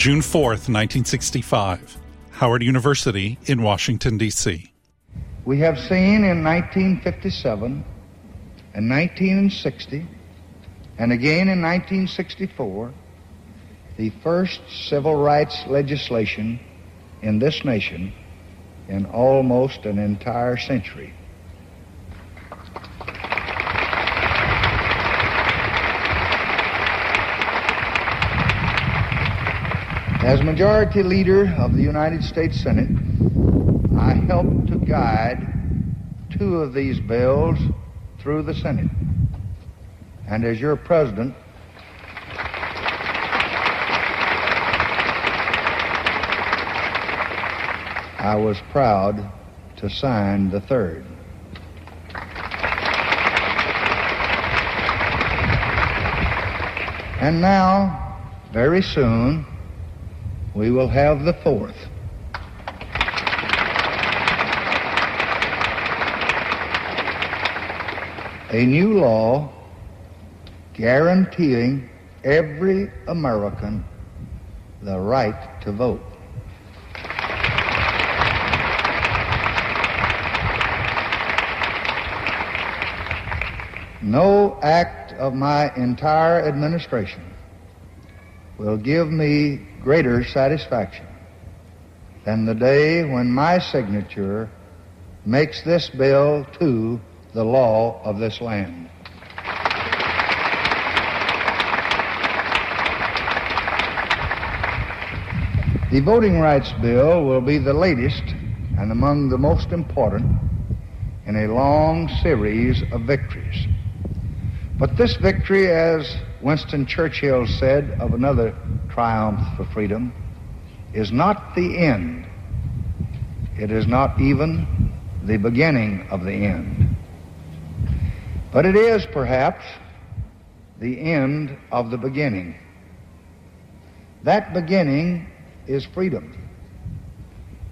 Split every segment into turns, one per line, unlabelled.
June 4th, 1965, Howard University in Washington, D.C.
We have seen in 1957 and 1960 and again in 1964 the first civil rights legislation in this nation in almost an entire century. As Majority Leader of the United States Senate, I helped to guide two of these bills through the Senate. And as your President, I was proud to sign the third. And now, very soon, we will have the fourth. A new law guaranteeing every American the right to vote. No act of my entire administration will give me greater satisfaction than the day when my signature makes this bill to the law of this land. The Voting Rights Bill will be the latest and among the most important in a long series of victories. But this victory, as Winston Churchill said of another triumph for freedom, is not the end. It is not even the beginning of the end. But it is perhaps the end of the beginning. That beginning is freedom.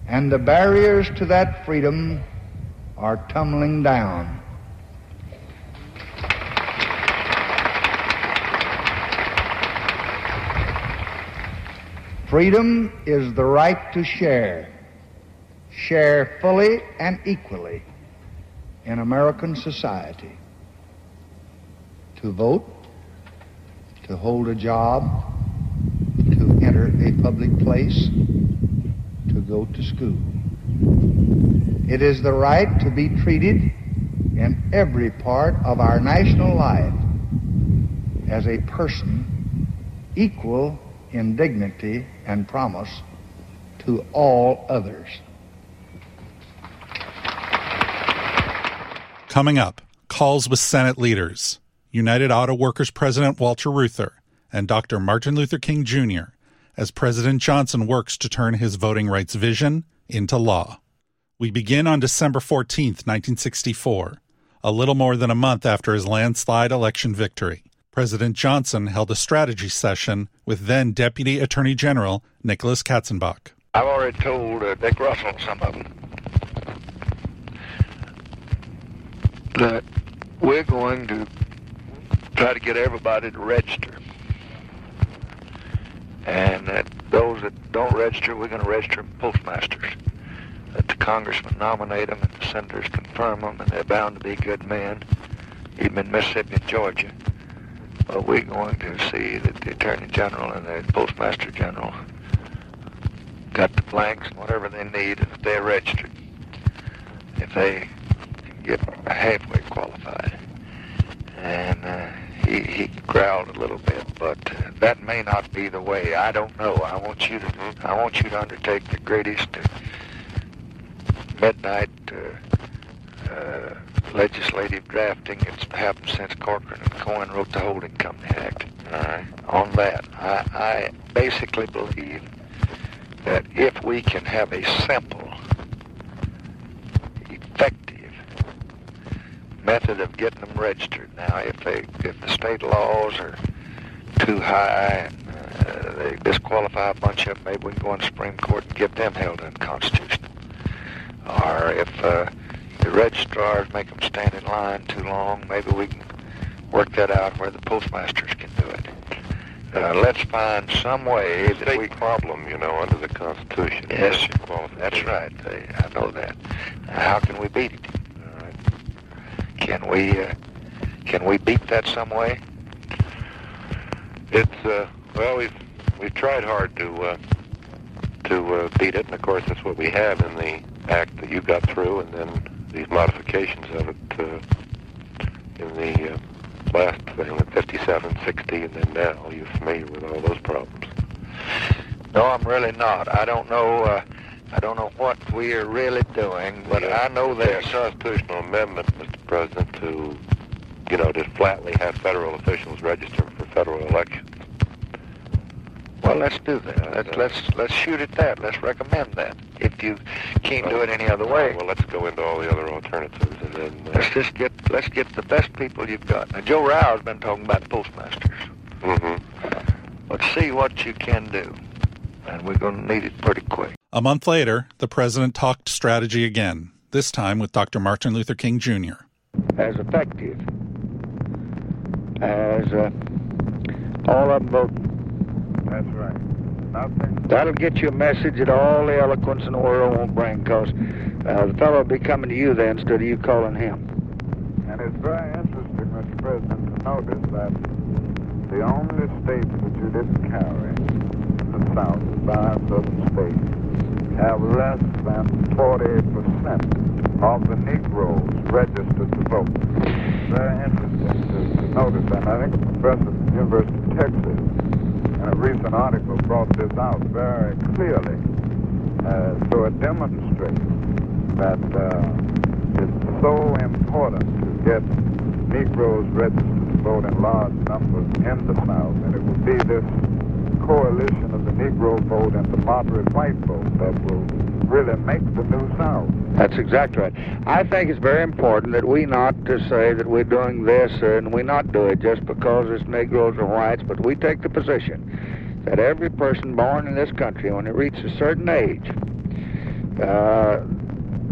And the barriers to that freedom are tumbling down. Freedom is the right to share, share fully and equally in American society, to vote, to hold a job, to enter a public place, to go to school. It is the right to be treated in every part of our national life as a person equal in dignity and promise to all others.
Coming up, calls with Senate leaders, United Auto Workers President Walter Reuther and Dr. Martin Luther King Jr. as President Johnson works to turn his voting rights vision into law. We begin on December 14, 1964, a little more than a month after his landslide election victory. President Johnson held a strategy session with then Deputy Attorney General Nicholas Katzenbach.
I've already told uh, Dick Russell some of them that we're going to try to get everybody to register. And that those that don't register, we're going to register them postmasters. That the congressmen nominate them and the senators confirm them, and they're bound to be good men, even in Mississippi and Georgia. But we're going to see that the Attorney General and the Postmaster General got the blanks and whatever they need if they're registered. If they get halfway qualified. And uh, he, he growled a little bit, but that may not be the way. I don't know. I want you to I want you to undertake the greatest midnight uh, uh, legislative drafting that's happened since Corcoran and Cohen wrote the Holding Company Act. Uh, on that, I, I basically believe that if we can have a simple, effective method of getting them registered. Now, if they if the state laws are too high and uh, they disqualify a bunch of them, maybe we can go in the Supreme Court and get them held unconstitutional. Or if uh, the registrars make them stand in line too long, maybe we can work that out where the postmasters can do it. Uh, let's find some way
It's a
that
state
we.
problem, you know, under the Constitution.
Yes. That's right. I I know that. How can we beat it?
All right.
Can we? Uh, can we beat that some way?
It's uh, well, we've we've tried hard to uh, to uh, beat it, and of course that's what we have in the act that you got through, and then these modifications of it uh, in the uh, last thing, the 57, 60, and then now. You're familiar with all those problems.
No, I'm really not. I don't know. Uh, I don't know what we are really doing, but
Yeah.
I know
There's a constitutional amendment, Mr. President, to you know just flatly have federal officials register for federal elections.
Well, let's do that. Let's let's let's shoot at that. Let's recommend that. If you can't do it any other way,
Well, let's go into all the other alternatives, and then. Uh,
let's just get let's get the best people you've got. Now, Joe Rauh's been talking about postmasters.
Mm-hmm.
Let's see what you can do, and we're going to need it pretty quick.
A month later, the president talked strategy again, this time with Dr. Martin Luther King Jr.
as effective as uh, all of them voting.
That's right. Nothing.
That'll get you a message that all the eloquence in the world won't bring, because uh, the fellow will be coming to you then instead of you calling him.
And it's very interesting, Mr. President, to notice that the only states that you didn't carry in the South, five southern states, have less than 40% of the Negroes registered to vote. Very interesting to, to notice, and I think a professor from the University of Texas a recent article brought this out very clearly. Uh, so it demonstrates that uh, it's so important to get Negroes registered to vote in large numbers in the South, and it will be this coalition of the Negro vote and the moderate white vote that will really make the new South.
That's exactly right. I think it's very important that we not to say that we're doing this and we not do it just because it's Negroes or whites, but we take the position that every person born in this country, when he reaches a certain age, uh,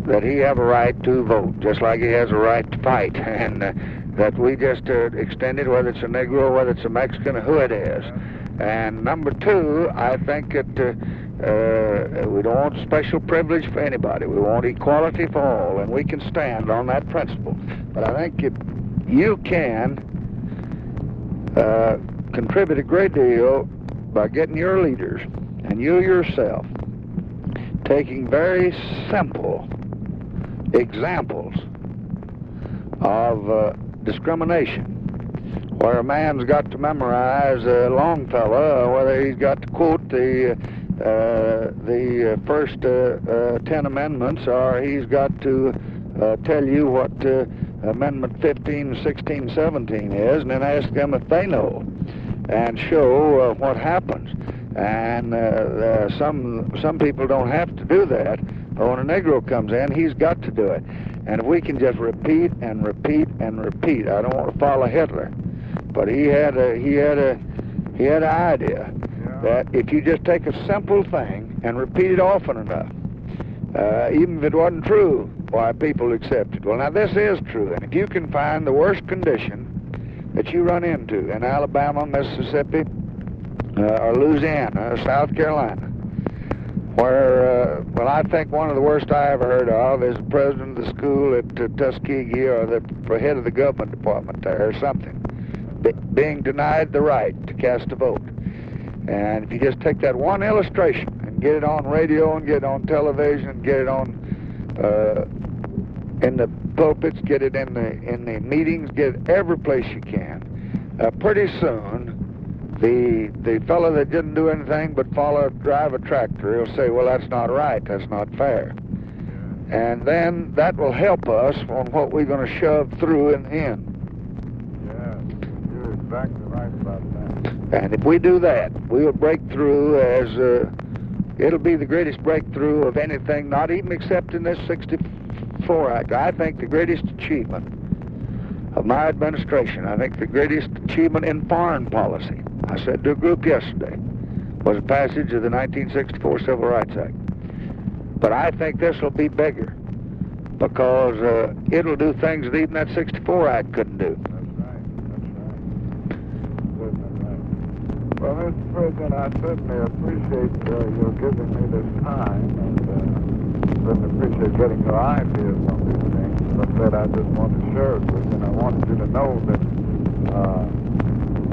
that he have a right to vote, just like he has a right to fight, and uh, that we just uh, extend it, whether it's a Negro, whether it's a Mexican, or who it is. And number two, I think that uh, uh, we don't want special privilege for anybody. We want equality for all, and we can stand on that principle. But I think if you can uh, contribute a great deal by getting your leaders and you yourself taking very simple examples of uh, discrimination where a man's got to memorize uh, Longfellow, whether he's got to quote the uh, the uh, first uh, uh, ten amendments, are he's got to uh, tell you what uh, Amendment 15, 16, 17 is, and then ask them if they know, and show uh, what happens. And uh, uh, some some people don't have to do that. But when a Negro comes in, he's got to do it. And if we can just repeat and repeat and repeat, I don't want to follow Hitler, but he had a he had a he had an idea that if you just take a simple thing and repeat it often enough, uh, even if it wasn't true, why people accept it. Well, now this is true, and if you can find the worst condition that you run into in Alabama, Mississippi, uh, or Louisiana, or South Carolina, where, uh, well, I think one of the worst I ever heard of is the president of the school at uh, Tuskegee or the head of the government department there or something, be- being denied the right to cast a vote. And if you just take that one illustration and get it on radio and get it on television and get it on uh, in the pulpits, get it in the in the meetings, get it every place you can, uh, pretty soon the the fellow that didn't do anything but follow drive a tractor, he'll say, "Well, that's not right. That's not fair." And then that will help us on what we're going to shove through in the end.
Yeah, you're exactly right about that.
And if we do that, we will break through as uh, it'll be the greatest breakthrough of anything, not even except in this 64 Act. I think the greatest achievement of my administration, I think the greatest achievement in foreign policy, I said to a group yesterday, was the passage of the 1964 Civil Rights Act. But I think this will be bigger because uh, it'll do things that even that 64 Act couldn't do.
That's right. That's right. Certainly right. Well, Mr. President, I certainly appreciate uh, your giving me this time and uh, certainly appreciate getting your ideas on these things. But that I just want to share it with you, and I wanted you to know that uh,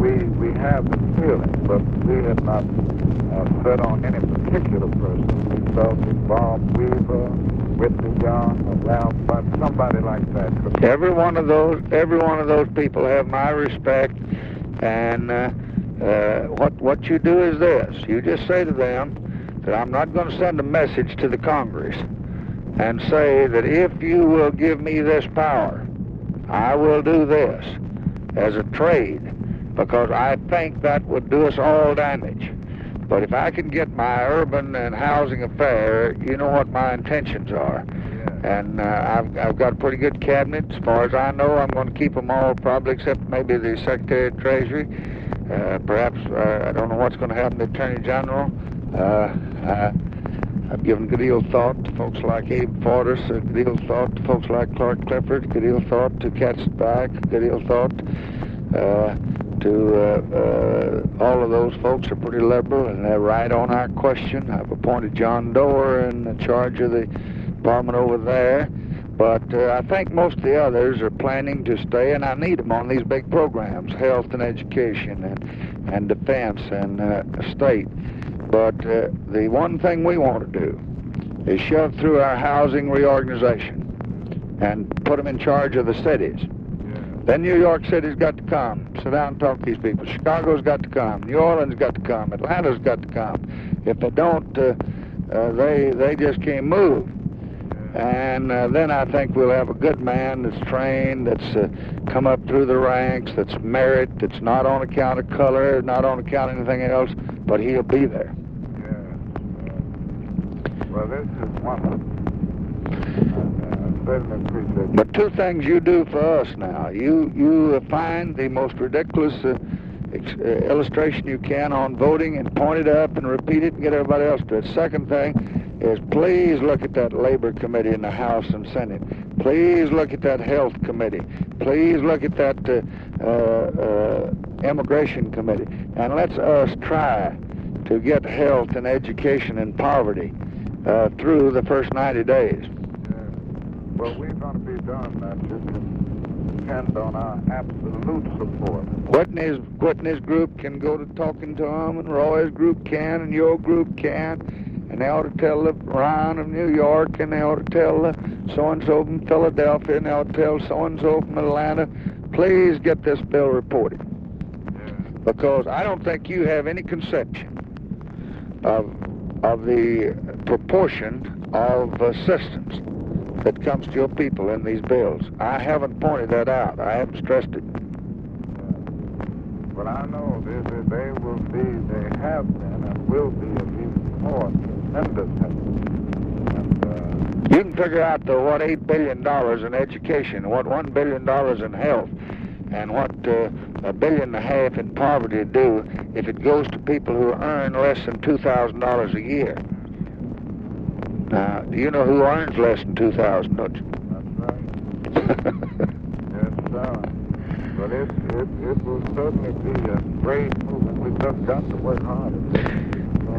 we we have the feeling, but we have not uh, set on any particular person. We felt that Bob Weaver, Whitney Young, Ralph but somebody like that.
Every one of those, every one of those people have my respect, and uh, uh, what what you do is this: you just say to them that I'm not going to send a message to the Congress and say that if you will give me this power, I will do this as a trade, because I think that would do us all damage. But if I can get my urban and housing affair, you know what my intentions are.
Yeah.
And uh, I've, I've got a pretty good cabinet. As far as I know, I'm going to keep them all, probably except maybe the Secretary of Treasury. Uh, perhaps, uh, I don't know what's going to happen to Attorney General. Uh, I, I've given good deal thought to folks like Abe Fortas, a good deal thought to folks like Clark Clifford, good deal thought to Katzenbach, a good deal thought uh, to uh, all of those folks are pretty liberal and they're right on our question. I've appointed John Doar in charge of the department over there. But uh, I think most of the others are planning to stay, and I need them on these big programs, health and education and, and defense and uh, state. But uh, the one thing we want to do is shove through our housing reorganization and put them in charge of the cities.
Yeah.
Then New York City's got to come. Sit down and talk to these people. Chicago's got to come. New Orleans got to come. Atlanta's got to come. If they don't, uh, uh, they they just can't move. And uh, then I think we'll have a good man that's trained, that's uh, come up through the ranks, that's merit, that's not on account of color, not on account of anything else, but he'll be there.
Yes. Uh, well, this is wonderful. Uh, certainly.
But two things you do for us now. You you uh, find the most ridiculous uh, ex- uh, illustration you can on voting and point it up and repeat it and get everybody else to it. Second thing is please look at that labor committee in the House and Senate. Please look at that health committee. Please look at that uh, uh, uh, immigration committee. And let's us try to get health and education and poverty uh, through the first 90 days.
Yeah. Well, we're going to be done that. Can depend on our absolute support.
Whitney's Whitney's group can go to talking to him, and Roy's group can, and your group can, and they ought to tell the Ryan of New York, and they ought to tell the so and so from Philadelphia, and they ought to tell so and so from Atlanta. Please get this bill reported, because I don't think you have any conception of of the proportion of assistance that comes to your people in these bills. I haven't pointed that out. I haven't stressed it.
But I know they, they, will be, they have been, and will be even more tremendous uh,
You can figure out the what eight billion dollars in education, what one billion dollars in health, and what uh, a billion and a half in poverty do if it goes to people who earn less than two thousand dollars a year. Now, do you know who earns less than two thousand? Don't you?
that's right. Yes, sir. But it, it, it will certainly be a great movement. We've just got to work hard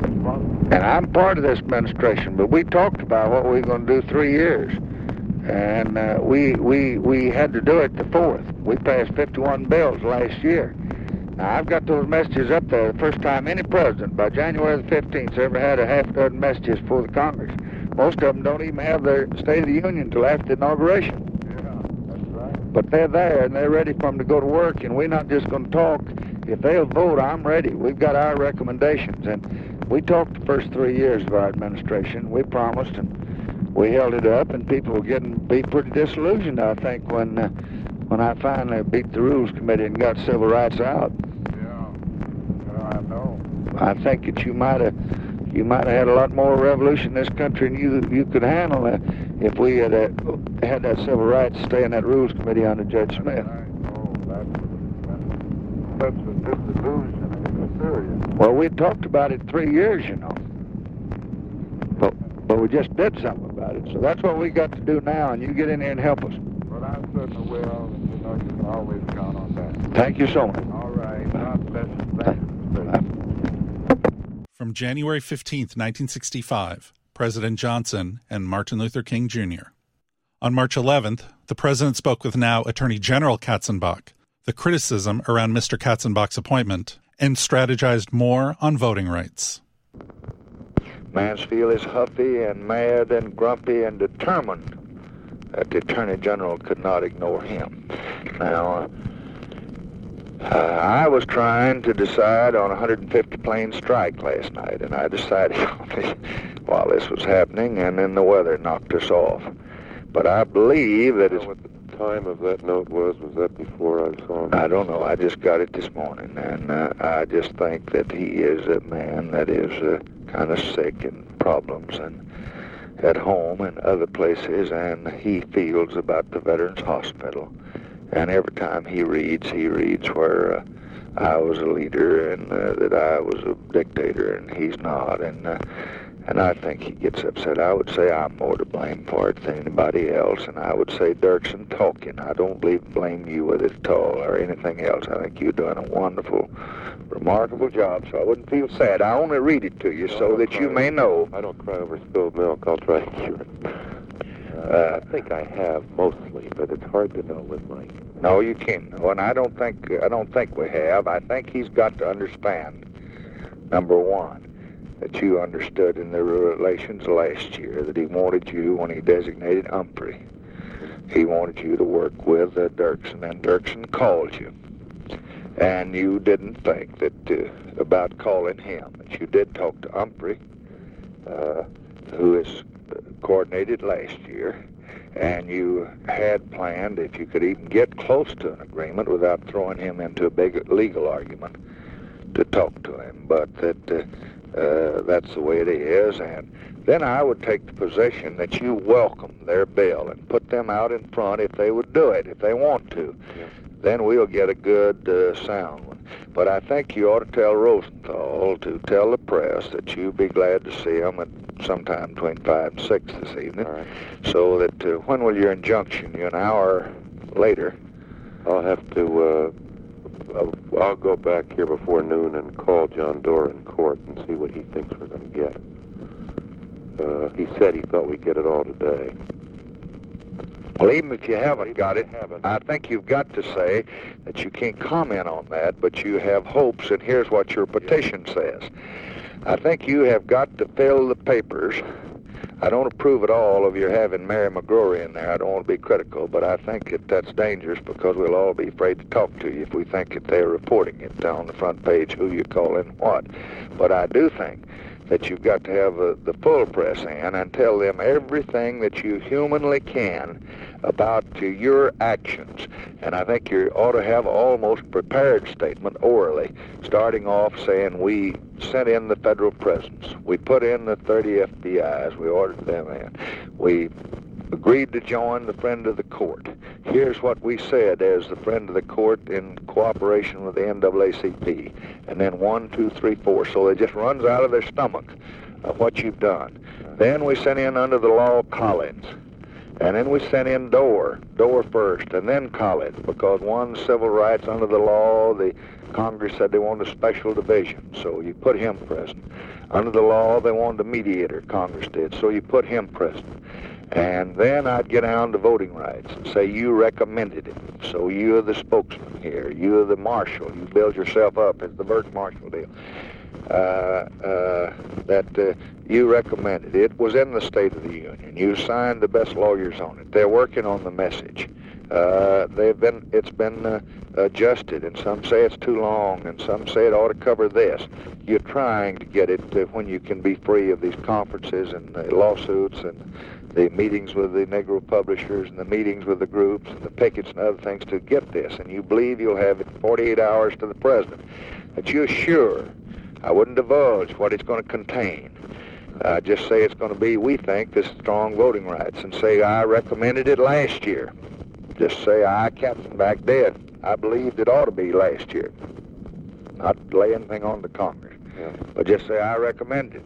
And I'm part of this administration, but we talked about what we were going to do three years, and uh, we we we had to do it the fourth. We passed 51 bills last year. Now I've got those messages up there. The first time any president by January the 15th ever had a half dozen messages for the Congress. Most of them don't even have their State of the Union until after the inauguration.
Yeah, that's right.
But they're there and they're ready for them to go to work, and we're not just going to talk. If they'll vote, I'm ready. We've got our recommendations, and we talked the first three years of our administration. We promised, and we held it up, and people were getting be pretty disillusioned. I think when uh, when I finally beat the Rules Committee and got civil rights out,
Yeah. I know.
I think that you might have you might have had a lot more revolution in this country than you you could handle uh, if we had uh, had that civil rights stay in that Rules Committee under Judge Smith.
I know that would have been such a disillusioning experience.
Well, we talked about it three years, you know. But but we just did something about it. So that's what we got to do now, and you get in there and help us.
But I certainly will, and you know you can always count on that.
Thank you so much.
All right. God bless you. Thank you. Mr. President.
From January 15, 1965, President Johnson and Martin Luther King Jr. On March 11th, the president spoke with now Attorney General Katzenbach, the criticism around Mr. Katzenbach's appointment, and strategized more on voting rights.
Mansfield is huffy and mad and grumpy and determined that the Attorney General could not ignore him. Now, uh, I was trying to decide on a 150 plane strike last night, and I decided while this was happening, and then the weather knocked us off. But I believe that it's.
Time of that note was? Was that before I saw him?
I don't know. I just got it this morning, and uh, I just think that he is a man that is uh, kind of sick and problems and at home and other places, and he feels about the Veterans Hospital. And every time he reads, he reads where uh, I was a leader and uh, that I was a dictator, and he's not. And uh, and I think he gets upset. I would say I'm more to blame for it than anybody else, and I would say Dirksen talking. I don't believe blame you with it at all or anything else. I think you're doing a wonderful, remarkable job. So I wouldn't feel sad. I only read it to you
No,
so that you may know.
I don't cry over spilled milk. I'll try to cure it. Uh, I think I have mostly, but it's hard to know with Mike.
No, you can't. know, And I don't think I don't think we have. I think he's got to understand. Number one, that you understood in the relations last year that he wanted you when he designated Humphrey. He wanted you to work with uh, Dirksen, and Dirksen called you, and you didn't think that uh, about calling him. That you did talk to Humphrey, uh, who is coordinated last year, and you had planned if you could even get close to an agreement without throwing him into a big legal argument to talk to him. But that uh, uh, that's the way it is, and then I would take the position that you welcome their bill and put them out in front if they would do it, if they want to.
Yeah.
Then we'll get a good uh, sound one. But I think you ought to tell Rosenthal to tell the press that you'd be glad to see him at sometime between five and six this evening,
right.
so that uh, when will your injunction? An hour later.
I'll have to. Uh, I'll, I'll go back here before noon and call John Doar in court and see what he thinks we're going to get. Uh, he said he thought we'd get it all today.
Well, even if you haven't got it. I think you've got to say that you can't comment on that, but you have hopes, and here's what your petition says. I think you have got to fill the papers. I don't approve at all of your having Mary McGrory in there. I don't want to be critical, but I think that that's dangerous because we'll all be afraid to talk to you if we think that they're reporting it on the front page, who you call in what. But I do think that you've got to have uh, the full press in and tell them everything that you humanly can about your actions. And I think you ought to have almost prepared statement orally, starting off saying we sent in the federal presence, we put in the 30 FBIs, we ordered them in, we agreed to join the friend of the court. Here's what we said as the friend of the court in cooperation with the NAACP. And then one, two, three, four. So it just runs out of their stomach of what you've done. Then we sent in under the law Collins. And then we sent in Doar, Doar first, and then Collins, because one civil rights under the law, the Congress said they wanted a special division, so you put him present. Under the law, they wanted a mediator, Congress did, so you put him present. And then I'd get down to voting rights and say you recommended it. So you're the spokesman here. You're the marshal. You build yourself up as the Burke Marshall deal. Uh, uh, that uh, you recommended. It was in the State of the Union. You signed the best lawyers on it. They're working on the message. Uh, they've been. It's been uh, adjusted, and some say it's too long, and some say it ought to cover this. You're trying to get it when you can be free of these conferences and the lawsuits and the meetings with the Negro publishers and the meetings with the groups and the pickets and other things to get this. And you believe you'll have it 48 hours to the president. That you're sure. I wouldn't divulge what it's going to contain. Uh, just say it's going to be, we think, this strong voting rights, and say I recommended it last year. Just say I, Katzenbach dead. I believed it ought to be last year. Not lay anything on the Congress,
Yeah.
but just say I recommended.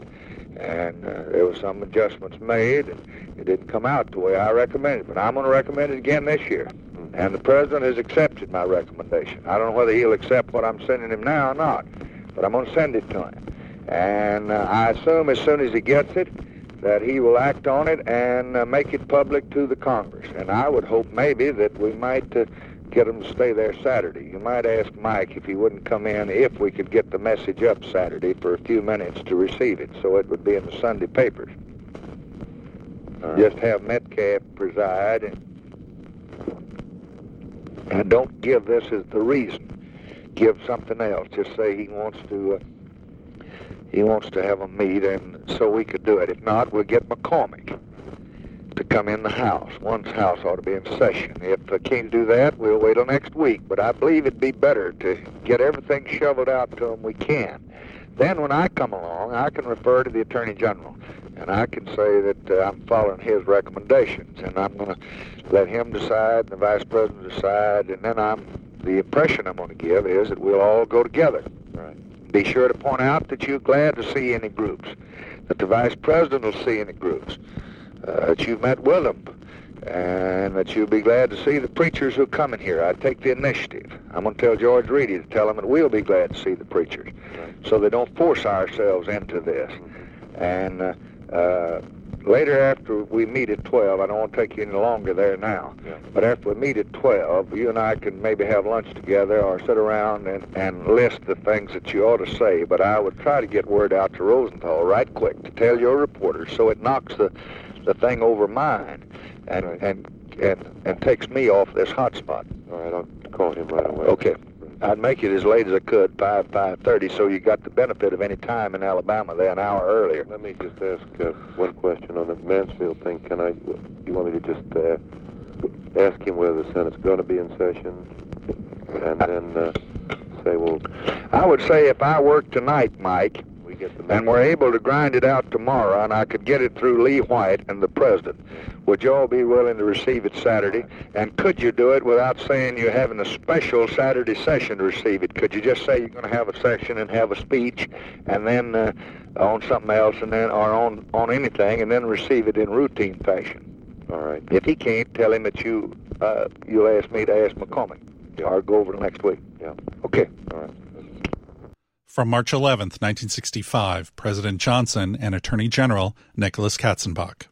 And uh, there was some adjustments made, and it didn't come out the way I recommended. But I'm going to recommend it again this year. And the president has accepted my recommendation. I don't know whether he'll accept what I'm sending him now or not, but I'm going to send it to him. And uh, I assume as soon as he gets it, that he will act on it and uh, make it public to the Congress. And I would hope maybe that we might uh, get him to stay there Saturday. You might ask Mike if he wouldn't come in if we could get the message up Saturday for a few minutes to receive it, so it would be in the Sunday papers. Just have Metcalf preside and, and don't give this as the reason. Give something else. Just say he wants to. Uh, he wants to have a meet, and so we could do it. If not, we'll get McCormack to come in the House. One's House ought to be in session. If they can't do that, we'll wait till next week. But I believe it'd be better to get everything shoveled out to them we can. Then when I come along, I can refer to the Attorney General, and I can say that uh, I'm following his recommendations, and I'm going to let him decide, and the Vice President decide, and then I'm the impression I'm going to give is that we'll all go together.
Right.
Be sure to point out that you're glad to see any groups, that the Vice President will see any groups, that you've met with them, and that you'll be glad to see the preachers who come in here. I take the initiative. I'm going to tell George Reedy to tell them that we'll be glad to see the preachers,
Right.
so they don't force ourselves into this. And uh, uh, later, after we meet at 12, I don't want to take you any longer there now,
Yeah.
but after we meet at 12, you and I can maybe have lunch together or sit around and, and list the things that you ought to say. But I would try to get word out to Rosenthal right quick to tell your reporters so it knocks the, the thing over mine and,
Right.
and, and, and takes me off this hot spot.
All right, I'll call him right away.
Okay. I'd make it as late as I could, 5, 5.30, so you got the benefit of any time in Alabama there an hour earlier.
Let me just ask uh, one question on the Mansfield thing. Can I? You want me to just uh, ask him whether the Senate's going to be in session, and then uh, say, well,
I would say if I work tonight, Mike,
get the
and we're able to grind it out tomorrow, and I could get it through Lee White and the president, would you all be willing to receive it Saturday? And could you do it without saying you're having a special Saturday session to receive it? Could you just say you're going to have a session and have a speech, and then uh, on something else, and then or on on anything, and then receive it in routine fashion?
All right.
If he can't, tell him that you uh, you'll ask me to ask McCormack, yeah. or go over next week.
Yeah.
Okay.
All right.
From March 11, 1965, President Johnson and Attorney General Nicholas Katzenbach.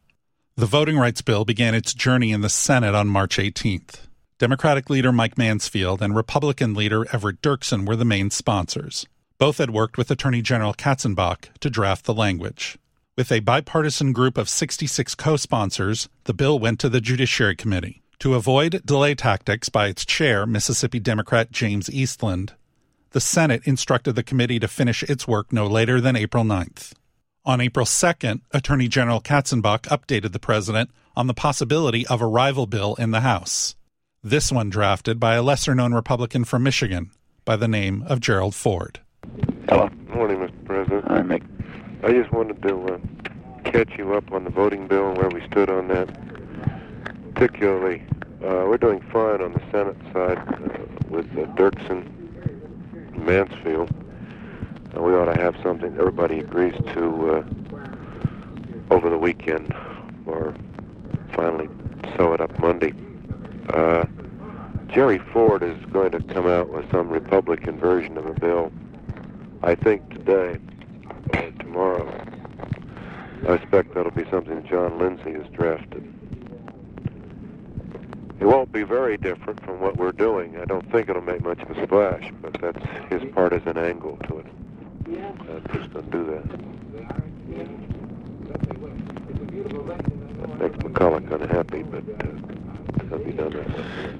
The voting rights bill began its journey in the Senate on March 18th. Democratic leader Mike Mansfield and Republican leader Everett Dirksen were the main sponsors. Both had worked with Attorney General Katzenbach to draft the language. With a bipartisan group of 66 co sponsors, the bill went to the Judiciary Committee. To avoid delay tactics by its chair, Mississippi Democrat James Eastland, the Senate instructed the committee to finish its work no later than April 9th. On April 2nd, Attorney General Katzenbach updated the president on the possibility of a rival bill in the House. This one drafted by a lesser known Republican from Michigan by the name of Gerald Ford.
Hello.
Morning, Mr. President.
Hi, Mick.
I just wanted to uh, catch you up on the voting bill and where we stood on that. Particularly, uh, we're doing fine on the Senate side uh, with uh, Dirksen and Mansfield. Uh, we ought to have something everybody agrees to uh, over the weekend or finally sew it up Monday. Uh, Jerry Ford is going to come out with some Republican version of a bill, I think today or tomorrow. I expect that'll be something John Lindsay has drafted. It won't be very different from what we're doing. I don't think it'll make much of a splash, but that's his partisan angle to it. I'm just going to do that. That makes McCulloch unhappy, but uh, it'll be done that.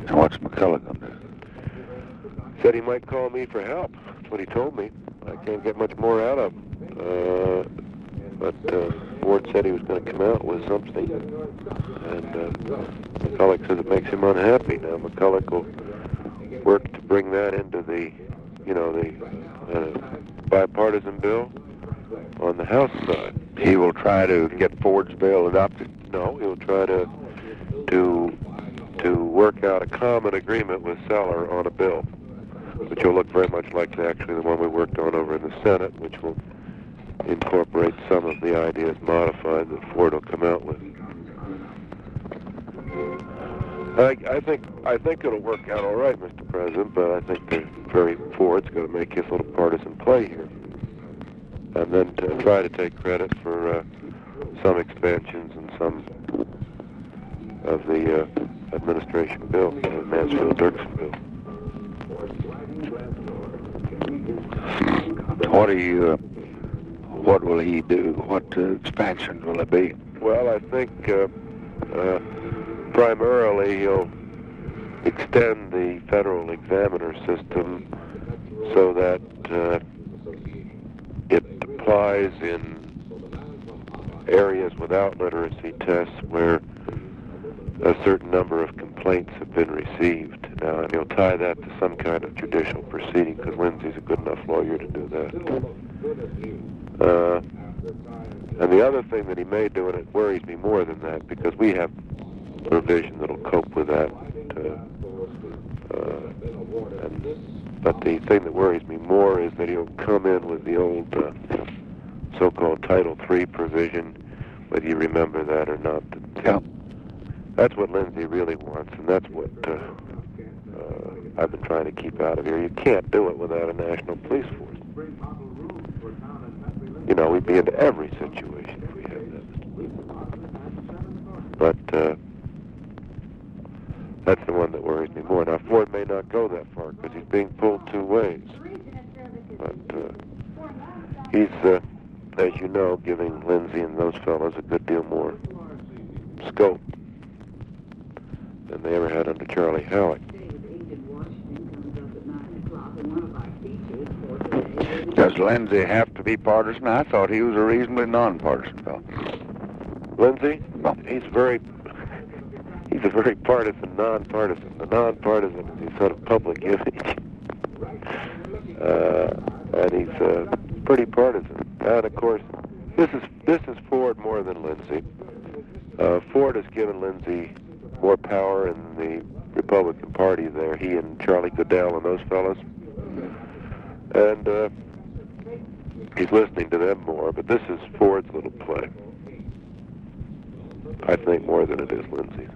And what's McCulloch going to do?
Said he might call me for help. That's what he told me. I can't get much more out of him. Uh, but uh, Ford said he was going to come out with something. And uh, McCulloch says it makes him unhappy. Now McCulloch will work to bring that into the, you know, the uh, bipartisan bill on the House side.
He will try to get Ford's bill adopted.
No, he'll try to to to work out a common agreement with Celler on a bill, which will look very much like actually the one we worked on over in the Senate, which will incorporate some of the ideas modified that Ford will come out with. I, I think I think it'll work out all right, Mr. President, but I think that very Ford's going to make his little partisan play here. and then to try to take credit for uh, some expansions and some of the uh, administration bill, the Mansfield-Dirksen bill.
What do you? Uh, what will he do? What uh, expansions will it be?
Well, I think uh, uh, primarily he'll extend the federal examiner system so that uh, it applies in areas without literacy tests where a certain number of complaints have been received. Now, and he'll tie that to some kind of judicial proceeding because Lindsay's a good enough lawyer to do that. Uh, and the other thing that he may do, and it worries me more than that, because we have provision that'll cope with that. Uh, uh, and, but the thing that worries me more is that he'll come in with the old uh, so-called Title III provision, whether you remember that or not.
Yeah.
That's what Lindsay really wants, and that's what uh, uh, I've been trying to keep out of here. You can't do it without a national police force. You know, we'd be in every situation if we had that. But uh, that's the one that worries me more. Now, Ford may not go that far because he's being pulled two ways. But uh, he's, uh, as you know, giving Lindsay and those fellows a good deal more scope than they ever had under Charlie Halleck.
Does Lindsay have to be partisan? I thought he was a reasonably nonpartisan fellow.
Lindsay,
Well,
he's very, he's a very partisan, nonpartisan. The nonpartisan is his sort of public image, uh, and he's uh, pretty partisan. And of course, this is this is Ford more than Lindsay. Uh, Ford has given Lindsay more power in the Republican Party there. He and Charlie Goodell and those fellows, and uh, he's listening to them more. But this is Ford's little play. I think more than it is Lindsay's.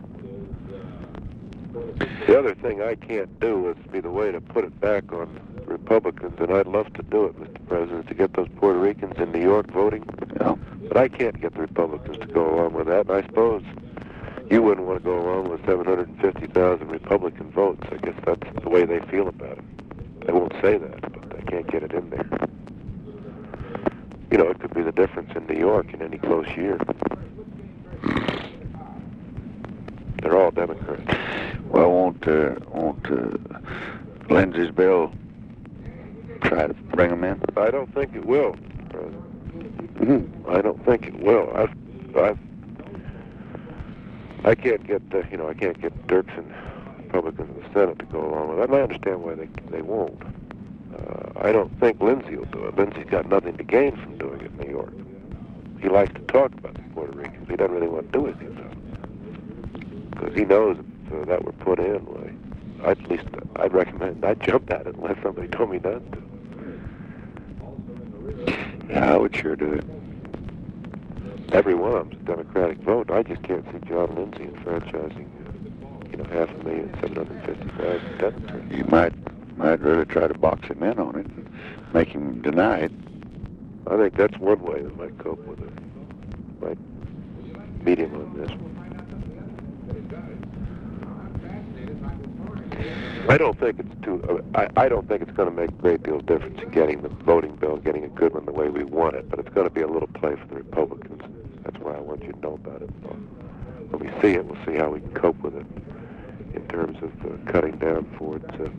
The other thing I can't do is be the way to put it back on Republicans, and I'd love to do it, Mr. President, to get those Puerto Ricans in New York voting.
Yeah.
But I can't get the Republicans to go along with that, and I suppose you wouldn't want to go along with 750,000 Republican votes. I guess that's the way they feel about it. They won't say that, but they can't get it in there. You know, it could be the difference in New York in any close year. They're all Democrats.
Well, won't uh, won't uh, Lindsay's bill try to bring them in?
I don't think it will.
Mm-hmm.
I don't think it will. I've, I've, I can't get, uh, you know, I can't get Dirksen, Republicans in the Senate to go along with that. And I understand why they they won't. Uh, I don't think Lindsay will do it. Lindsay's got nothing to gain from doing it in New York. He likes to talk about the Puerto Ricans. He doesn't really want to do anything it because he knows if uh, that were put in, well, I'd at least I'd recommend I'd jump at it unless somebody told me not to.
Yeah, I would sure do it.
Every one of them's a Democratic vote. I just can't see John Lindsay enfranchising, uh, you know, half a million, seven hundred fifty thousand Democrats.
You might might really try to box him in on it, and make him deny it.
I think that's one way that might cope with it. Might meet him on this. I don't think it's too. I, I don't think it's going to make a great deal of difference in getting the voting bill, getting a good one the way we want it. But it's going to be a little play for the Republicans. That's why I want you to know about it. When we see it, we'll see how we cope with it in terms of uh, cutting down Ford's uh,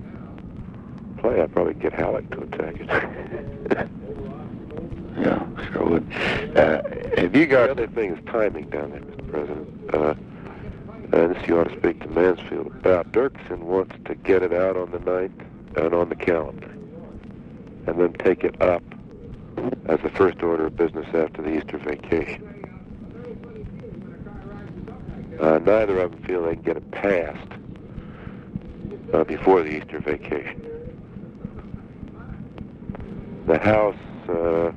play. I'd probably get Halleck to attack it.
Yeah, sure would. Uh, have you
The
got?
other thing is timing down there, Mr. President. Uh, and this you ought to speak to Mansfield about. Dirksen wants to get it out on the 9th and on the calendar, and then take it up as the first order of business after the Easter vacation. Uh, neither of them feel they can get it passed uh, before the Easter vacation. The House uh,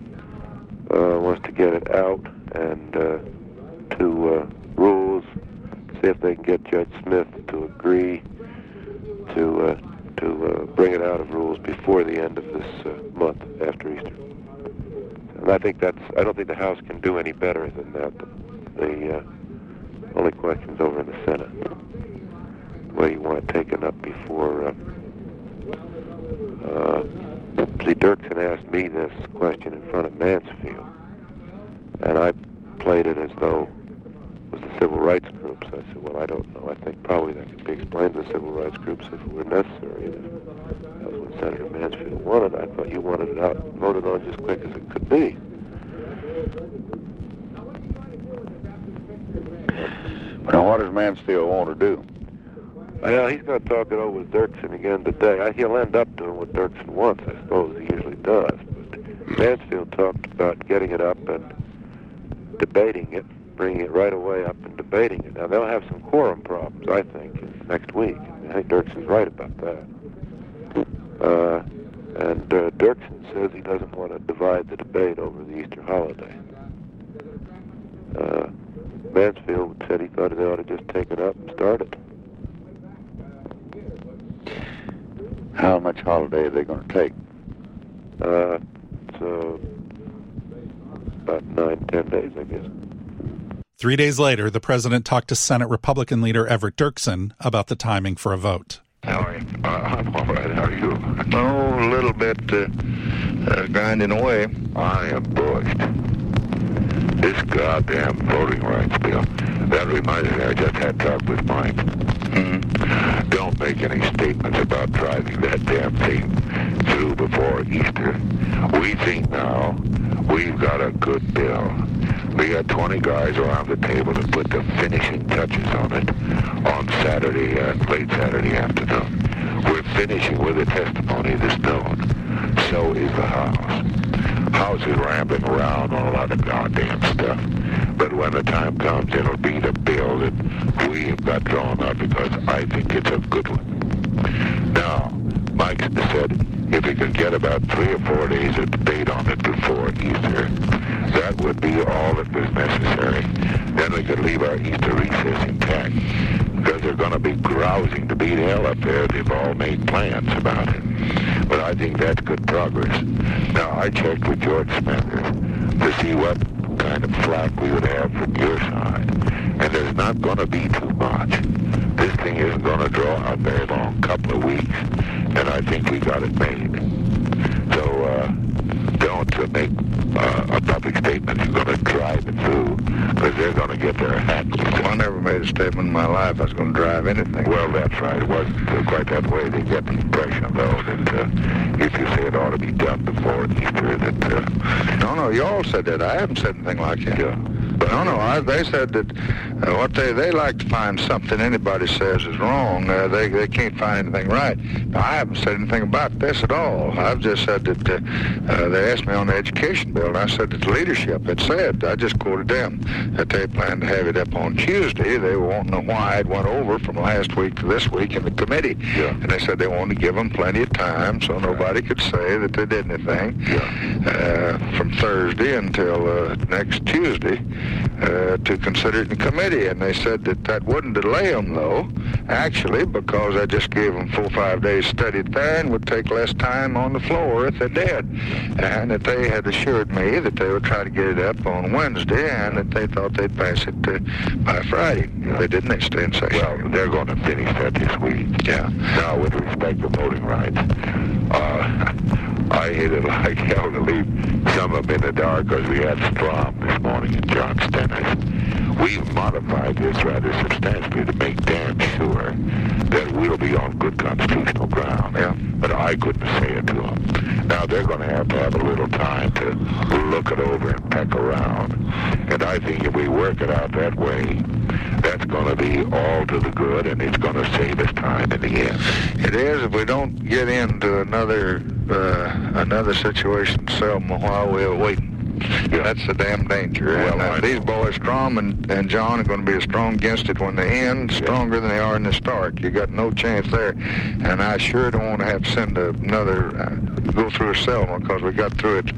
uh, wants to get it out and uh, to uh, rules, see if they can get Judge Smith to agree to uh, to uh, bring it out of rules before the end of this uh, month after Easter. And I think that's. I don't think the House can do any better than that. The, the uh, only question's over in the Senate. Whether you want it up before. Uh, uh, see, Dirksen asked me this question in front of Mansfield, and I played it as though it was the civil rights groups. I said, well, I don't know. I think probably that could be explained to the civil rights groups if it were necessary. That was what Senator Mansfield wanted. I thought you wanted it out voted on as quick as it could be.
Now, what does Mansfield want to do?
Well, he's going to talk it over with Dirksen again today. He'll end up doing what Dirksen wants, I suppose he usually does. But Mansfield talked about getting it up and debating it, bringing it right away up and debating it. Now, they'll have some quorum problems, I think, next week. I think Dirksen's right about that. Uh, and uh, Dirksen says he doesn't want to divide the debate over the Easter holiday. Uh, Mansfield said he thought they ought to just take it up and start it.
How much holiday are they going to take?
Uh, so about nine, ten days, I guess.
Three days later, the president talked to Senate Republican leader Everett Dirksen about the timing for a vote.
How are you? Uh, I'm all right. How are you? Oh, a little bit uh, uh, grinding away.
I am bushed. This goddamn voting rights bill. That reminds me, I just had talk with Mike.
Mm-hmm.
Don't make any statements about driving that damn thing through before Easter. We think now we've got a good bill. We got 20 guys around the table to put the finishing touches on it on Saturday and late Saturday afternoon. We're finishing with the testimony of the stone. So is the House. House is rambling around on a lot of goddamn stuff. But when the time comes, it'll be the bill that we have got drawn up because I think it's a good one. Now, Mike said if we could get about three or four days of debate on it before Easter, that would be all that was necessary. Then we could leave our Easter recess intact because they're going to be grousing to beat hell up there. They've all made plans about it. But I think that's good progress. Now, I checked with George Smathers to see what kind of flack we would have from your side. And there's not going to be too much. This thing isn't going to draw out very long, couple of weeks, and I think we got it made. So uh, don't uh, make uh, a public statement you're going to drive it through, because they're going to get their hat.
I never made a statement in my life I was going to drive anything.
Well, that's right. It wasn't uh, quite that way. They get the impression, though, that uh, if you say it ought to be done before Easter, that... Uh,
no, no, you all said that. I haven't said anything like that.
Yeah.
No, no, I, they said that uh, what they they like to find something anybody says is wrong. Uh, they they can't find anything right. Now, I haven't said anything about this at all. I've just said that uh, uh, they asked me on the education bill, and I said that the leadership had said. I just quoted them that they plan to have it up on Tuesday. They won't know why it went over from last week to this week in the committee.
Yeah.
And they said they wanted to give them plenty of time so nobody could say that they did anything
Yeah.
uh, from Thursday until uh, next Tuesday uh, to consider it in committee. And they said that that wouldn't delay them, though, actually, because I just gave them four or five days study there and would take less time on the floor if they did. And that they had assured me that they would try to get it up on Wednesday and that they thought they'd pass it uh, by Friday. They didn't they stay in session.
Well, they're going to finish that this week.
Yeah.
Now, with respect to voting rights, uh, I hated like hell to leave some them in the dark because we had Strom this morning and John Stennis. We've modified this rather substantially to make damn sure that we'll be on good constitutional ground.
Yeah.
But I couldn't say it to them. Now, they're going to have to have a little time to look it over and peck around. And I think if we work it out that way, that's going to be all to the good, and it's going to save us time in the end.
It is if we don't get into another uh, another situation, Selma, while we're waiting. That's the damn danger.
Well,
and, uh, these boys, Strom and, and John, are going to be as strong against it when they end, stronger than they are in the start. You got no chance there. And I sure don't want to have to send another, uh, go through a Selma, because we got through it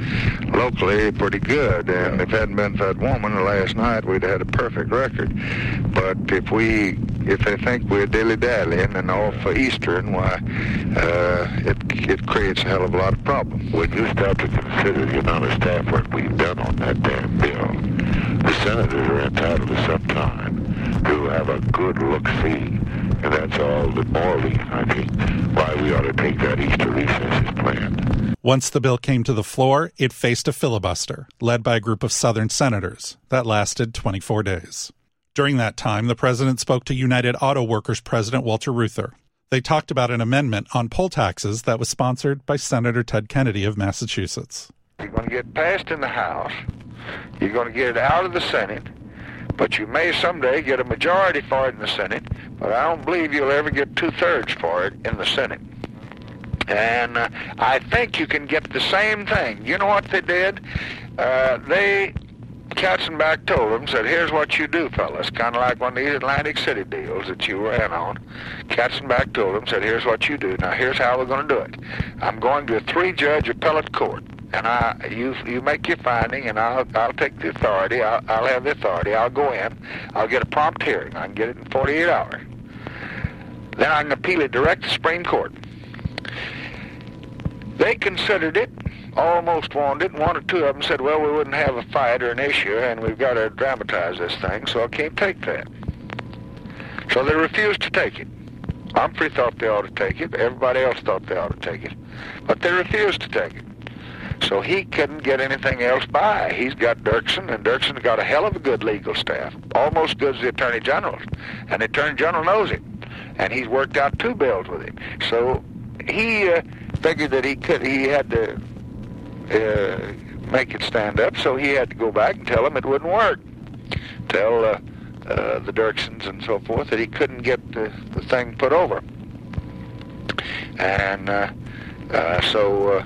locally pretty good. And if it hadn't been for that woman last night, we'd have had a perfect record. But if we, if they think we're dilly-dallying and off for Eastern, why, uh, it,
it creates a hell of a lot of problems. When you start to consider the amount of staff work done on that damn bill, the senators are entitled to some time to have a good look-see. And that's all the more reason, I think, why we ought to take that Easter recess as planned.
Once the bill came to the floor, it faced a filibuster, led by a group of Southern senators, that lasted 24 days. During that time, the president spoke to United Auto Workers President Walter Reuther. They talked about an amendment on poll taxes that was sponsored by Senator Ted Kennedy of Massachusetts.
You're going to get passed in the House. You're going to get it out of the Senate. But you may someday get a majority for it in the Senate. But I don't believe you'll ever get two-thirds for it in the Senate. And uh, I think you can get the same thing. You know what they did? Uh, they Katzenbach told them, said, here's what you do, fellas, kind of like one of these Atlantic City deals that you ran on. Katzenbach told them, said, here's what you do. Now, here's how we're going to do it. I'm going to a three-judge appellate court, and I, you, you make your finding, and I'll, I'll take the authority. I'll, I'll have the authority. I'll go in. I'll get a prompt hearing. I can get it in 48 hours. Then I can appeal it direct to Supreme Court. They considered it almost wanted it. One or two of them said, well, we wouldn't have a fight or an issue, and we've got to dramatize this thing, so I can't take that. So they refused to take it. Humphrey thought they ought to take it. Everybody else thought they ought to take it. But they refused to take it. So he couldn't get anything else by. He's got Dirksen, and Dirksen's got a hell of a good legal staff, almost as good as the Attorney General's. And the Attorney General knows it. And he's worked out two bills with him. So he uh, figured that he could, he had to uh, make it stand up, so he had to go back and tell them it wouldn't work. Tell uh, uh, the Dirksens and so forth that he couldn't get the, the thing put over. And uh, uh, so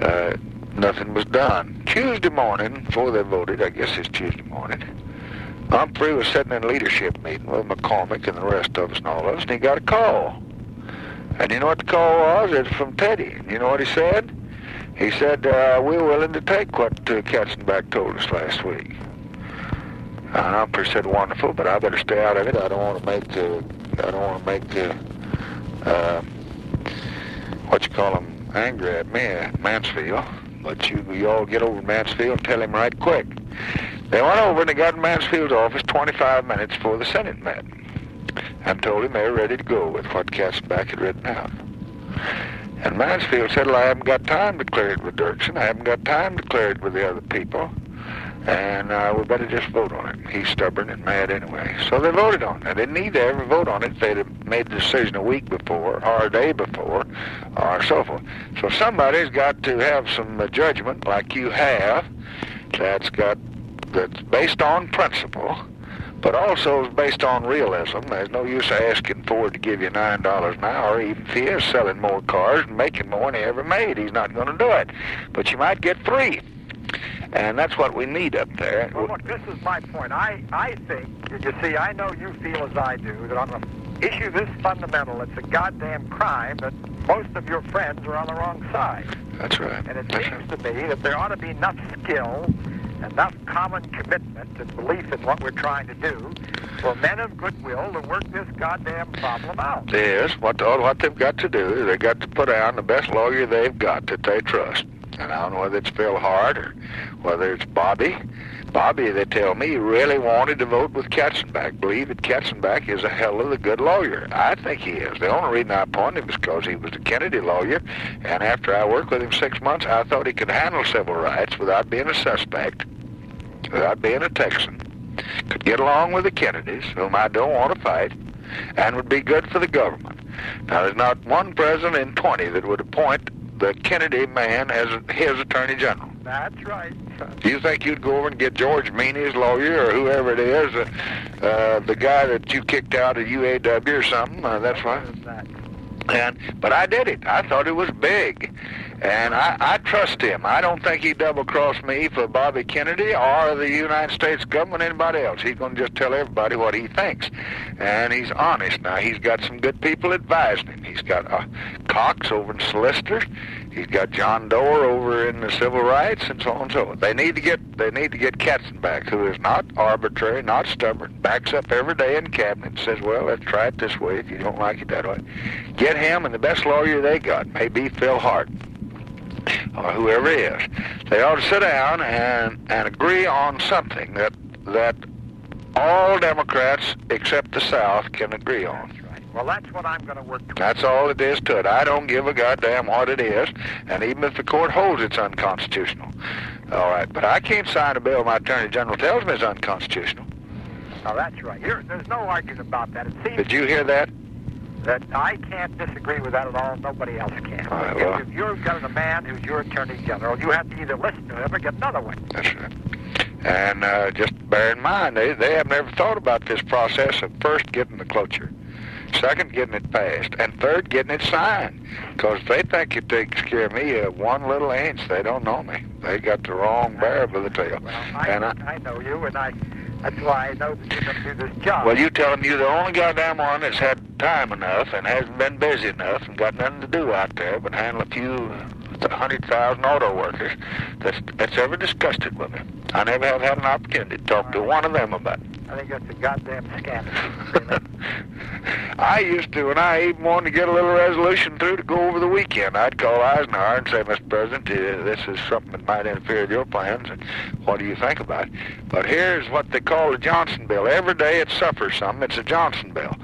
uh, nothing was done. Tuesday morning, before they voted, I guess it's Tuesday morning, Humphrey was sitting in a leadership meeting with McCormack and the rest of us and all of us, and he got a call. And you know what the call was? It's from Teddy. And you know what he said? He said, uh, we're willing to take what uh, Katzenbach told us last week. And Humphrey said, wonderful, but I better stay out of it. I don't want to make the, I don't want to make the, uh, what you call him, angry at me, at Mansfield. But you, you all get over to Mansfield and tell him right quick. They went over and they got in Mansfield's office 25 minutes before the Senate met and told him they were ready to go with what Katzenbach had written out. And Mansfield said, well, I haven't got time to clear it with Dirksen. I haven't got time to clear it with the other people. And uh, we better just vote on it. He's stubborn and mad anyway. So they voted on it. They didn't need to ever vote on it they'd have made the decision a week before or a day before or so forth. So somebody's got to have some uh, judgment like you have that's got that's based on principle but also is based on realism. There's no use asking Ford to give you nine dollars an hour, even if he is selling more cars and making more than he ever made. He's not going to do it. But you might get three, and that's what we need up there.
Well, look, this is my point. I I think you see, I know you feel as I do that on an issue this fundamental, it's a goddamn crime that most of your friends are on the wrong side.
That's right.
And it
That's
seems to me that there ought to be enough skill enough common commitment and belief in what we're trying to do for men of goodwill to work this goddamn problem out.
Yes, what all what they've got to do is they got to put on the best lawyer they've got that they trust. And I don't know whether it's Phil Hart or whether it's Bobby. Bobby, they tell me, really wanted to vote with Katzenbach. Believe that Katzenbach is a hell of a good lawyer. I think he is. The only reason I appointed him is because he was a Kennedy lawyer, and after I worked with him six months, I thought he could handle civil rights without being a suspect, without being a Texan. Could get along with the Kennedys, whom I don't want to fight, and would be good for the government. Now, there's not one president in 20 that would appoint the Kennedy man as his attorney general.
That's right.
Do you think you'd go over and get George Meany's lawyer or whoever it is, uh, uh, the guy that you kicked out of UAW or something? Uh, that's right. And but I did it. I thought it was big, And I, I trust him. I don't think he double crossed me for Bobby Kennedy or the United States government, anybody else. He's going to just tell everybody what he thinks. And he's honest. Now, he's got some good people advising him. He's got uh, Cox over in Solicitor. He's got John Doar over in the civil rights and so on and so on. They need to get they need to get Katzenbach, who is not arbitrary, not stubborn, backs up every day in cabinet and says, Well, let's try it this way if you don't like it that way. Get him and the best lawyer they got, maybe Phil Hart or whoever it is. They ought to sit down and, and agree on something that that all Democrats except the South can agree on.
Well, that's what I'm going to work towards.
That's all it is to it. I don't give a goddamn what it is, and even if the court holds it's unconstitutional. All right, but I can't sign a bill my attorney general tells me is unconstitutional.
Now, that's right. Here, there's no argument about that. It seems
Did you hear that?
That I can't disagree with that at all. Nobody else can.
Right,
If-
well-
if you've got a man who's your attorney general, you have to either listen to him or get another one.
That's right. And uh, just bear in mind, they, they have never thought about this process of first getting the cloture, second getting it passed, and third getting it signed. Because they think it takes care of me uh, one little inch. They don't know me. They got the wrong bear by the tail.
Well, I,
And I,
I know you, and I that's why I know do this job.
well, you tell them you're the only goddamn one that's had time enough and hasn't been busy enough and got nothing to do out there but handle a few hundred thousand auto workers that's, that's ever discussed it with me. I never have had an opportunity to talk to one of them about it.
I think that's a goddamn scandal.
I used to, when I even wanted to get a little resolution through to go over the weekend, I'd call Eisenhower and say, Mr. President, uh, this is something that might interfere with your plans, and what do you think about it? But here's what they call the Johnson Bill. Every day it suffers something. It's a Johnson Bill.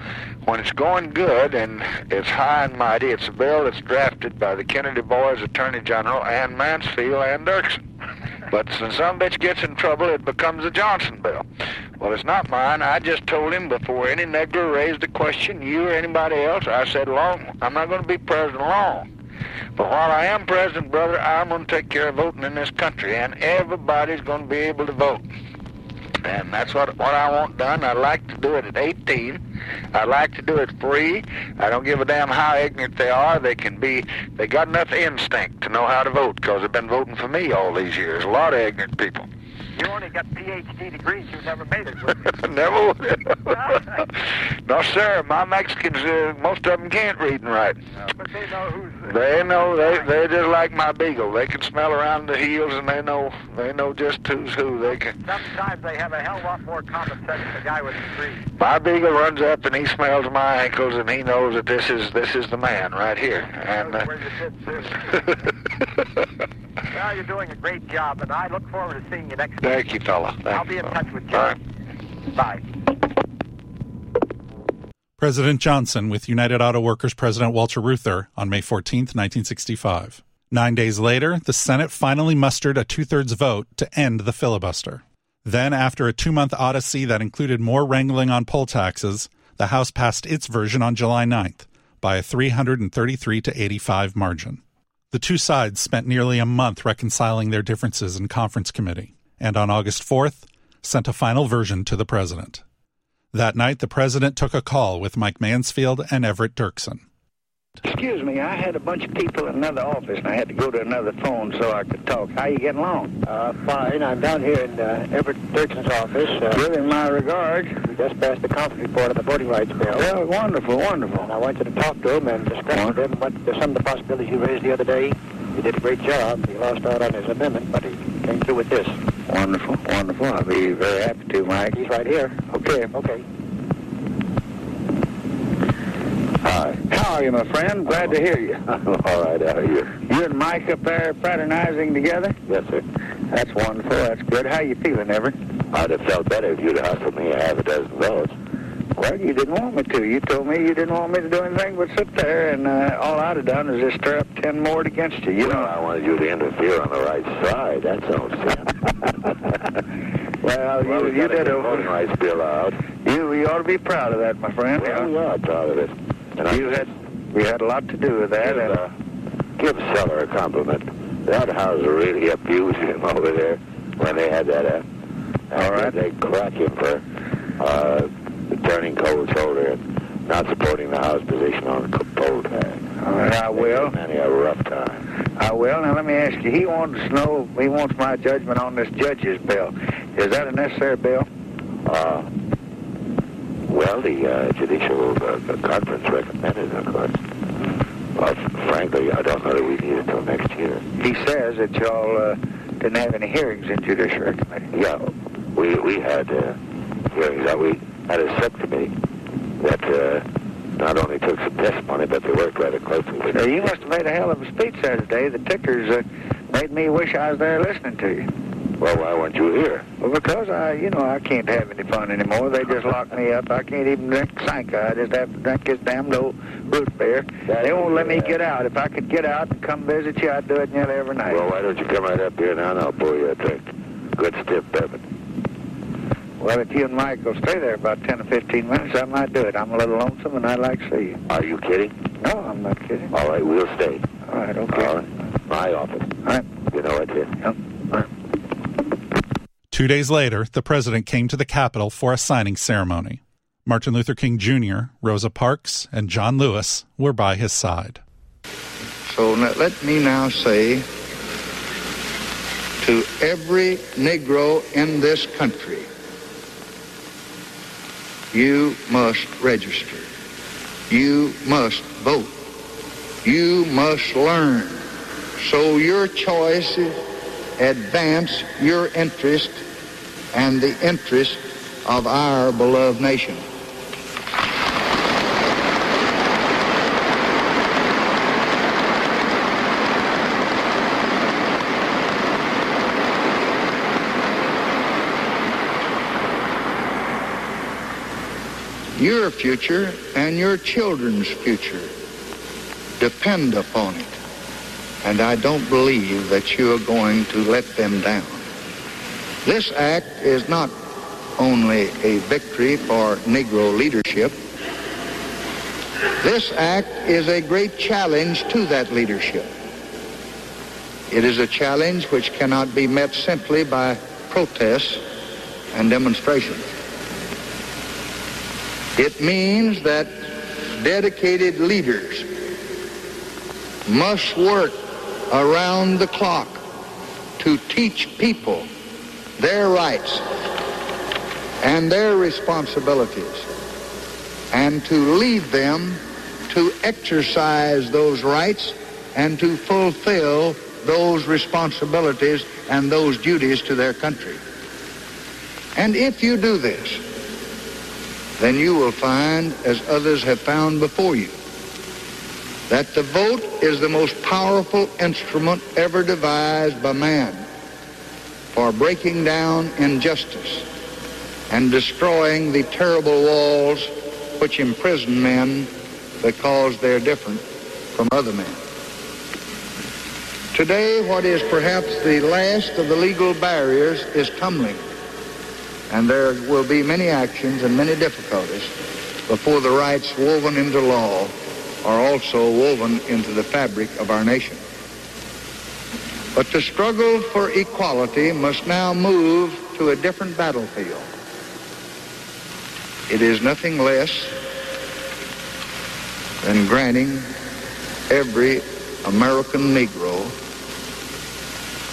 When it's going good and it's high and mighty, it's a bill that's drafted by the Kennedy boys, Attorney General, and Mansfield and Dirksen. But when some bitch gets in trouble, it becomes a Johnson bill. Well, it's not mine. I just told him before any negro raised a question, you or anybody else, I said, long, I'm not going to be president long. But while I am president, brother, I'm going to take care of voting in this country, and everybody's going to be able to vote. And that's what what I want done. I like to do it at 18. I like to do it free. I don't give a damn how ignorant they are. They can be. They got enough instinct to know how to vote because they've been voting for me all these years. A lot of ignorant people.
You only got PhD degrees. You never made it. would you?
Never would. no, sir. My Mexicans, uh, most of them can't read and write.
but they know who's.
They know they they just like my beagle. They can smell around the heels and they know they know just who's who. They can.
Sometimes they have a hell of a lot more common sense than the guy with the degrees.
My beagle runs up and he smells my ankles and he knows that this is this is the man right here. And uh,
Where you did too. Well, you're doing a great job, and I look forward to seeing you next week.
Thank you, fella. Thank
I'll be in
fella.
touch with you.
All right.
Bye.
President Johnson with United Auto Workers President Walter Reuther on May 14, 1965. Nine days later, the Senate finally mustered a two thirds vote to end the filibuster. Then, after a two month odyssey that included more wrangling on poll taxes, the House passed its version on July 9th by a 333 to 85 margin. The two sides spent nearly a month reconciling their differences in conference committee, and on August 4th, sent a final version to the president. That night, the president took a call with Mike Mansfield and Everett Dirksen.
Excuse me, I had a bunch of people in another office, and I had to go to another phone so I could talk. How you getting along?
Uh, fine. I'm down here in uh, Everett Dirksen's office. Uh,
him my regards.
we just passed the conference report on the voting rights bill.
Well, wonderful, wonderful.
And I want you to talk to him and discuss with him what some of the possibilities you raised the other day. He did a great job. He lost out on his amendment, but he came through with this.
Wonderful, wonderful. I'll be very happy to, Mike.
He's right here.
Okay.
Okay.
Hi. How are you, my friend? Glad to hear you.
All right, how are you?
You and Mike up there fraternizing together?
Yes, sir.
That's wonderful. That's good. How you feeling, Everett?
I'd have felt better if you'd offered me a half a dozen votes.
Well, you didn't want me to. You told me you didn't want me to do anything but sit there, and uh, all I'd have done is just stir up ten more against you. You
Well,
know.
I wanted you to interfere on the right side. That's all.
Well,
well,
you,
we
you
got a
did
voting rights bill out.
you you ought to be proud of that, my friend.
Well, we are proud of it. And
you had you had a lot to do with that.
give,
And,
uh, give Celler a compliment. That house really abused him over there when they had that. Uh,
All right.
They crack him for uh, turning cold shoulder and not supporting the House position on co- poll tax.
All right, I will.
Many a rough time.
I will. Now let me ask you. He wants to know. He wants my judgment on this judge's bill. Is that a necessary bill?
Uh, well, the uh, judicial uh, conference recommended, of course. Well, frankly, I don't know that we need it till next year.
He says that y'all uh, didn't have any hearings in judiciary committee.
Yeah, we we had uh, hearings. That we had a subcommittee that uh, not only took some testimony, but they worked rather closely with.
Now, you must have made a hell of a speech there today. The tickers uh, made me wish I was there listening to you.
Well, why weren't you here?
Well, because I, you know, I can't have any fun anymore. They just lock me up. I can't even drink Sanka. I just have to drink this damned old root beer. They won't let me get out. If I could get out and come visit you, I'd do it nearly every night.
Well, why don't you come right up here now and I'll pour you a drink? Good stiff bourbon.
Well, if you and Mike will stay there about 10 or 15 minutes, I might do it. I'm a little lonesome, and I'd like to see you.
Are you kidding?
No, I'm not kidding.
All right, we'll stay.
All right, okay.
All right. My office.
All right.
You know it's it.
Yep.
Two days later, the president came to the Capitol for a signing ceremony. Martin Luther King Jr., Rosa Parks, and John Lewis were by his side.
So let me now say to every Negro in this country, you must register. You must vote. You must learn. So your choices advance your interest and the interest of our beloved nation. Your future and your children's future depend upon it. And I don't believe that you are going to let them down. This act is not only a victory for Negro leadership. This act is a great challenge to that leadership. It is a challenge which cannot be met simply by protests and demonstrations. It means that dedicated leaders must work around the clock to teach people their rights and their responsibilities and to lead them to exercise those rights and to fulfill those responsibilities and those duties to their country. And if you do this, then you will find, as others have found before you, that the vote is the most powerful instrument ever devised by man for breaking down injustice and destroying the terrible walls which imprison men because they're different from other men. Today, what is perhaps the last of the legal barriers is tumbling, and there will be many actions and many difficulties before the rights woven into law are also woven into the fabric of our nation. But the struggle for equality must now move to a different battlefield. It is nothing less than granting every American Negro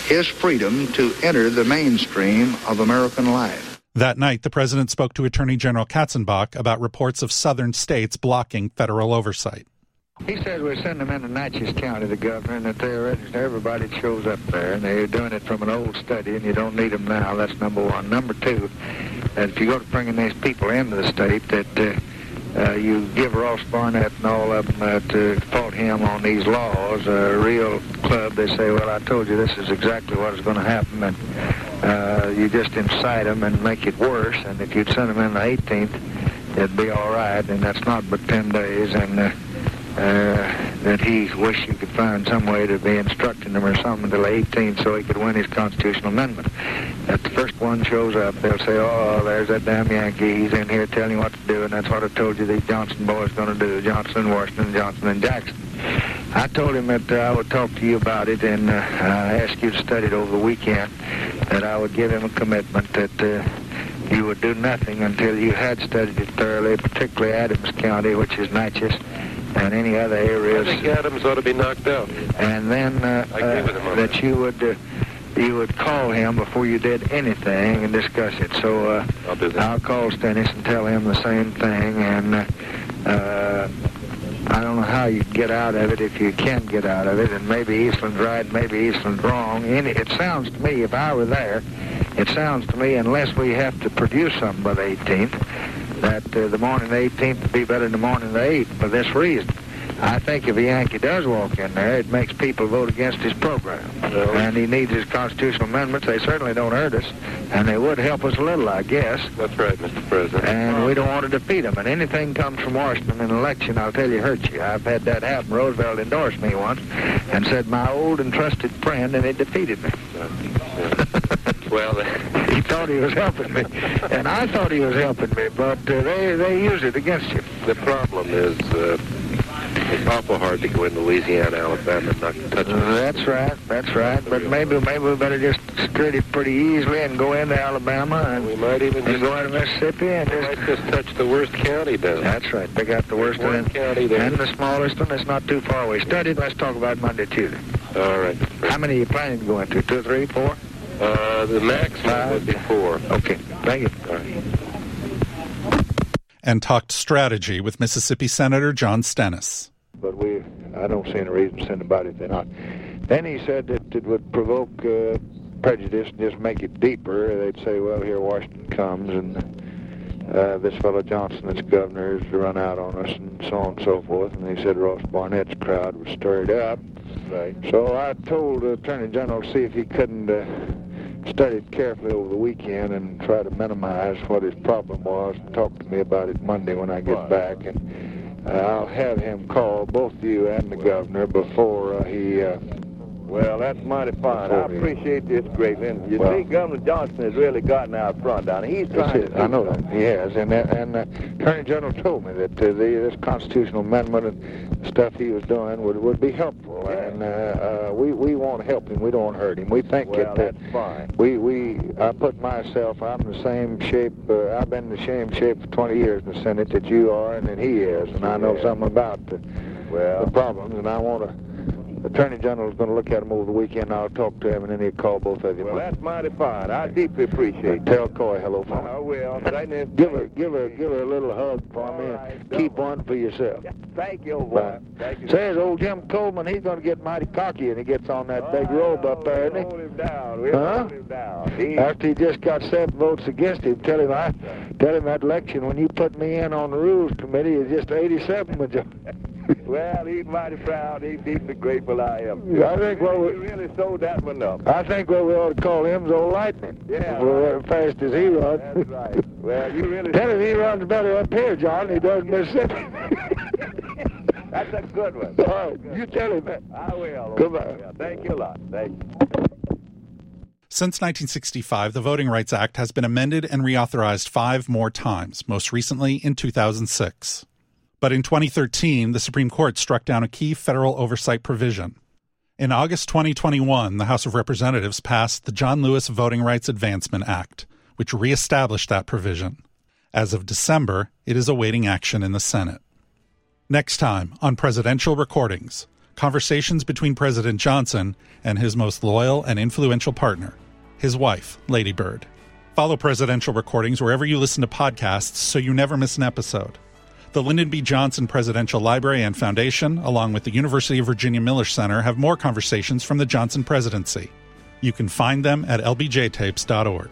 his freedom to enter the mainstream of American life.
That night, the president spoke to Attorney General Katzenbach about reports of southern states blocking federal oversight.
He says we're sending them into Natchez County, the governor, and that they're registered. Everybody shows up there, and they're doing it from an old study, and you don't need them now. That's number one. Number two, that if you go to bringing these people into the state, that uh, uh, you give Ross Barnett and all of them uh, to fault him on these laws. A real club, they say, well, I told you this is exactly what is going to happen, and uh, you just incite them and make it worse. And if you'd send them in the 18th, it'd be all right, and that's not but 10 days, and uh, uh, that he wished he could find some way to be instructing him or something until 18 so he could win his constitutional amendment. If the first one shows up, they'll say, oh, there's that damn Yankee. He's in here telling you what to do, and that's what I told you these Johnson boys going to do, Johnson Washington, Johnson and Jackson. I told him that uh, I would talk to you about it, and uh, I asked you to study it over the weekend, that I would give him a commitment that uh, you would do nothing until you had studied it thoroughly, particularly Adams County, which is Natchez, and any other areas.
I think Adams ought to be knocked out.
And then uh,
I agree with him
uh, that
that.
you would uh, you would call him before you did anything and discuss it. So uh,
I'll do that.
I'll call Stennis and tell him the same thing. And uh, uh, I don't know how you get out of it if you can get out of it. And maybe Eastland's right, maybe Eastland's wrong. Any, it sounds to me, if I were there, it sounds to me, unless we have to produce something by the 18th, that uh, the morning the 18th would be better than the morning the 8th for this reason. I think if a Yankee does walk in there, it makes people vote against his program.
Well-
and he needs his constitutional amendments. They certainly don't hurt us, and they would help us a little, I guess.
That's right, Mr. President.
And we don't want to defeat them. And anything comes from Washington in an election, I'll tell you, hurts you. I've had that happen. Roosevelt endorsed me once and said, my old and trusted friend, and it defeated me.
well,
He thought he was helping me, and I thought he was helping me, but uh, they, they use it against you.
the problem is uh, it's awful hard to go into Louisiana, Alabama, and not touch them.
That's right, that's right. But maybe maybe we better just skirt it pretty easily and go into Alabama and,
We might even just,
go into Mississippi and
we might
just...
just touch the worst county down.
That's right. Pick out the worst
One
one.
county there.
And the smallest one. It's not too far away. Studied. Let's talk about Monday, Tuesday.
All right.
How many are you planning to go into? Two, three, four?
Uh, the maximum would be four.
Okay. Thank you.
All right.
And talked strategy with Mississippi Senator John Stennis.
But we, I don't see any reason to send anybody if they're not. Then he said that it would provoke uh, prejudice and just make it deeper. They'd say, well, here Washington comes and uh, this fellow Johnson that's governor has run out on us and so on and so forth. And he said Ross Barnett's crowd was stirred up. Right. So I told the Attorney General to see if he couldn't uh, study it carefully over the weekend and try to minimize what his problem was and talk to me about it Monday when I get back. And uh, I'll have him call both you and the governor before uh, he. Uh,
Well, that's mighty fine. I appreciate this greatly. And you
Well-
see, Governor Johnson has really gotten out front down. He's trying
it. I know that he has, and that, and uh, Attorney General told me that uh, the, this constitutional amendment and stuff he was doing would, would be helpful,
Yeah.
and uh, uh, we we want to help him. We don't want to hurt him. We think
Well,
that. uh,
that's fine.
we we I put myself. I'm the same shape. Uh, I've been in the same shape for 20 years in the Senate that you are, and that he is, and I know
Yeah.
something about the,
Well,
the problems, and I want to. Attorney General is going to look at them over the weekend. I'll talk to him, and then he'll call both of you.
well, that's mighty fine. I deeply appreciate that.
Tell Coy hello for me.
I will. Certainly.
Give her, give her, give her a little hug for
All
me,
right,
and keep one for yourself.
Thank you, old boy. Thank you.
Says old Jim Coleman, he's going to get mighty cocky, and he gets on that big oh, robe up there, isn't
hold him down. We'll
Huh?
hold him down.
he?
He,
After he just got seven votes against him, tell him I, tell him that election when you put me in on the rules committee is just 87 majority.
well, he's mighty proud. He's deeply grateful I am.
I think what
He
we,
really sold that one up.
I think what we ought to call him's old lightning.
Yeah,
For
right.
as fast as he runs.
That's right. Well, you really.
tell him he runs better up here, John, he does in Mississippi.
That's a good one.
All right, you tell him that.
I will.
Goodbye.
Yeah, thank you a lot. Thank you.
Since 1965, the Voting Rights Act has been amended and reauthorized five more times, most recently in 2006. But in 2013, the Supreme Court struck down a key federal oversight provision. In August 2021, the House of Representatives passed the John Lewis Voting Rights Advancement Act, which reestablished that provision. As of December, it is awaiting action in the Senate. Next time on Presidential Recordings conversations between President Johnson and his most loyal and influential partner, his wife, Lady Bird. Follow Presidential Recordings wherever you listen to podcasts so you never miss an episode. The Lyndon B. Johnson Presidential Library and Foundation, along with the University of Virginia Miller Center, have more conversations from the Johnson presidency. You can find them at lbjtapes.org.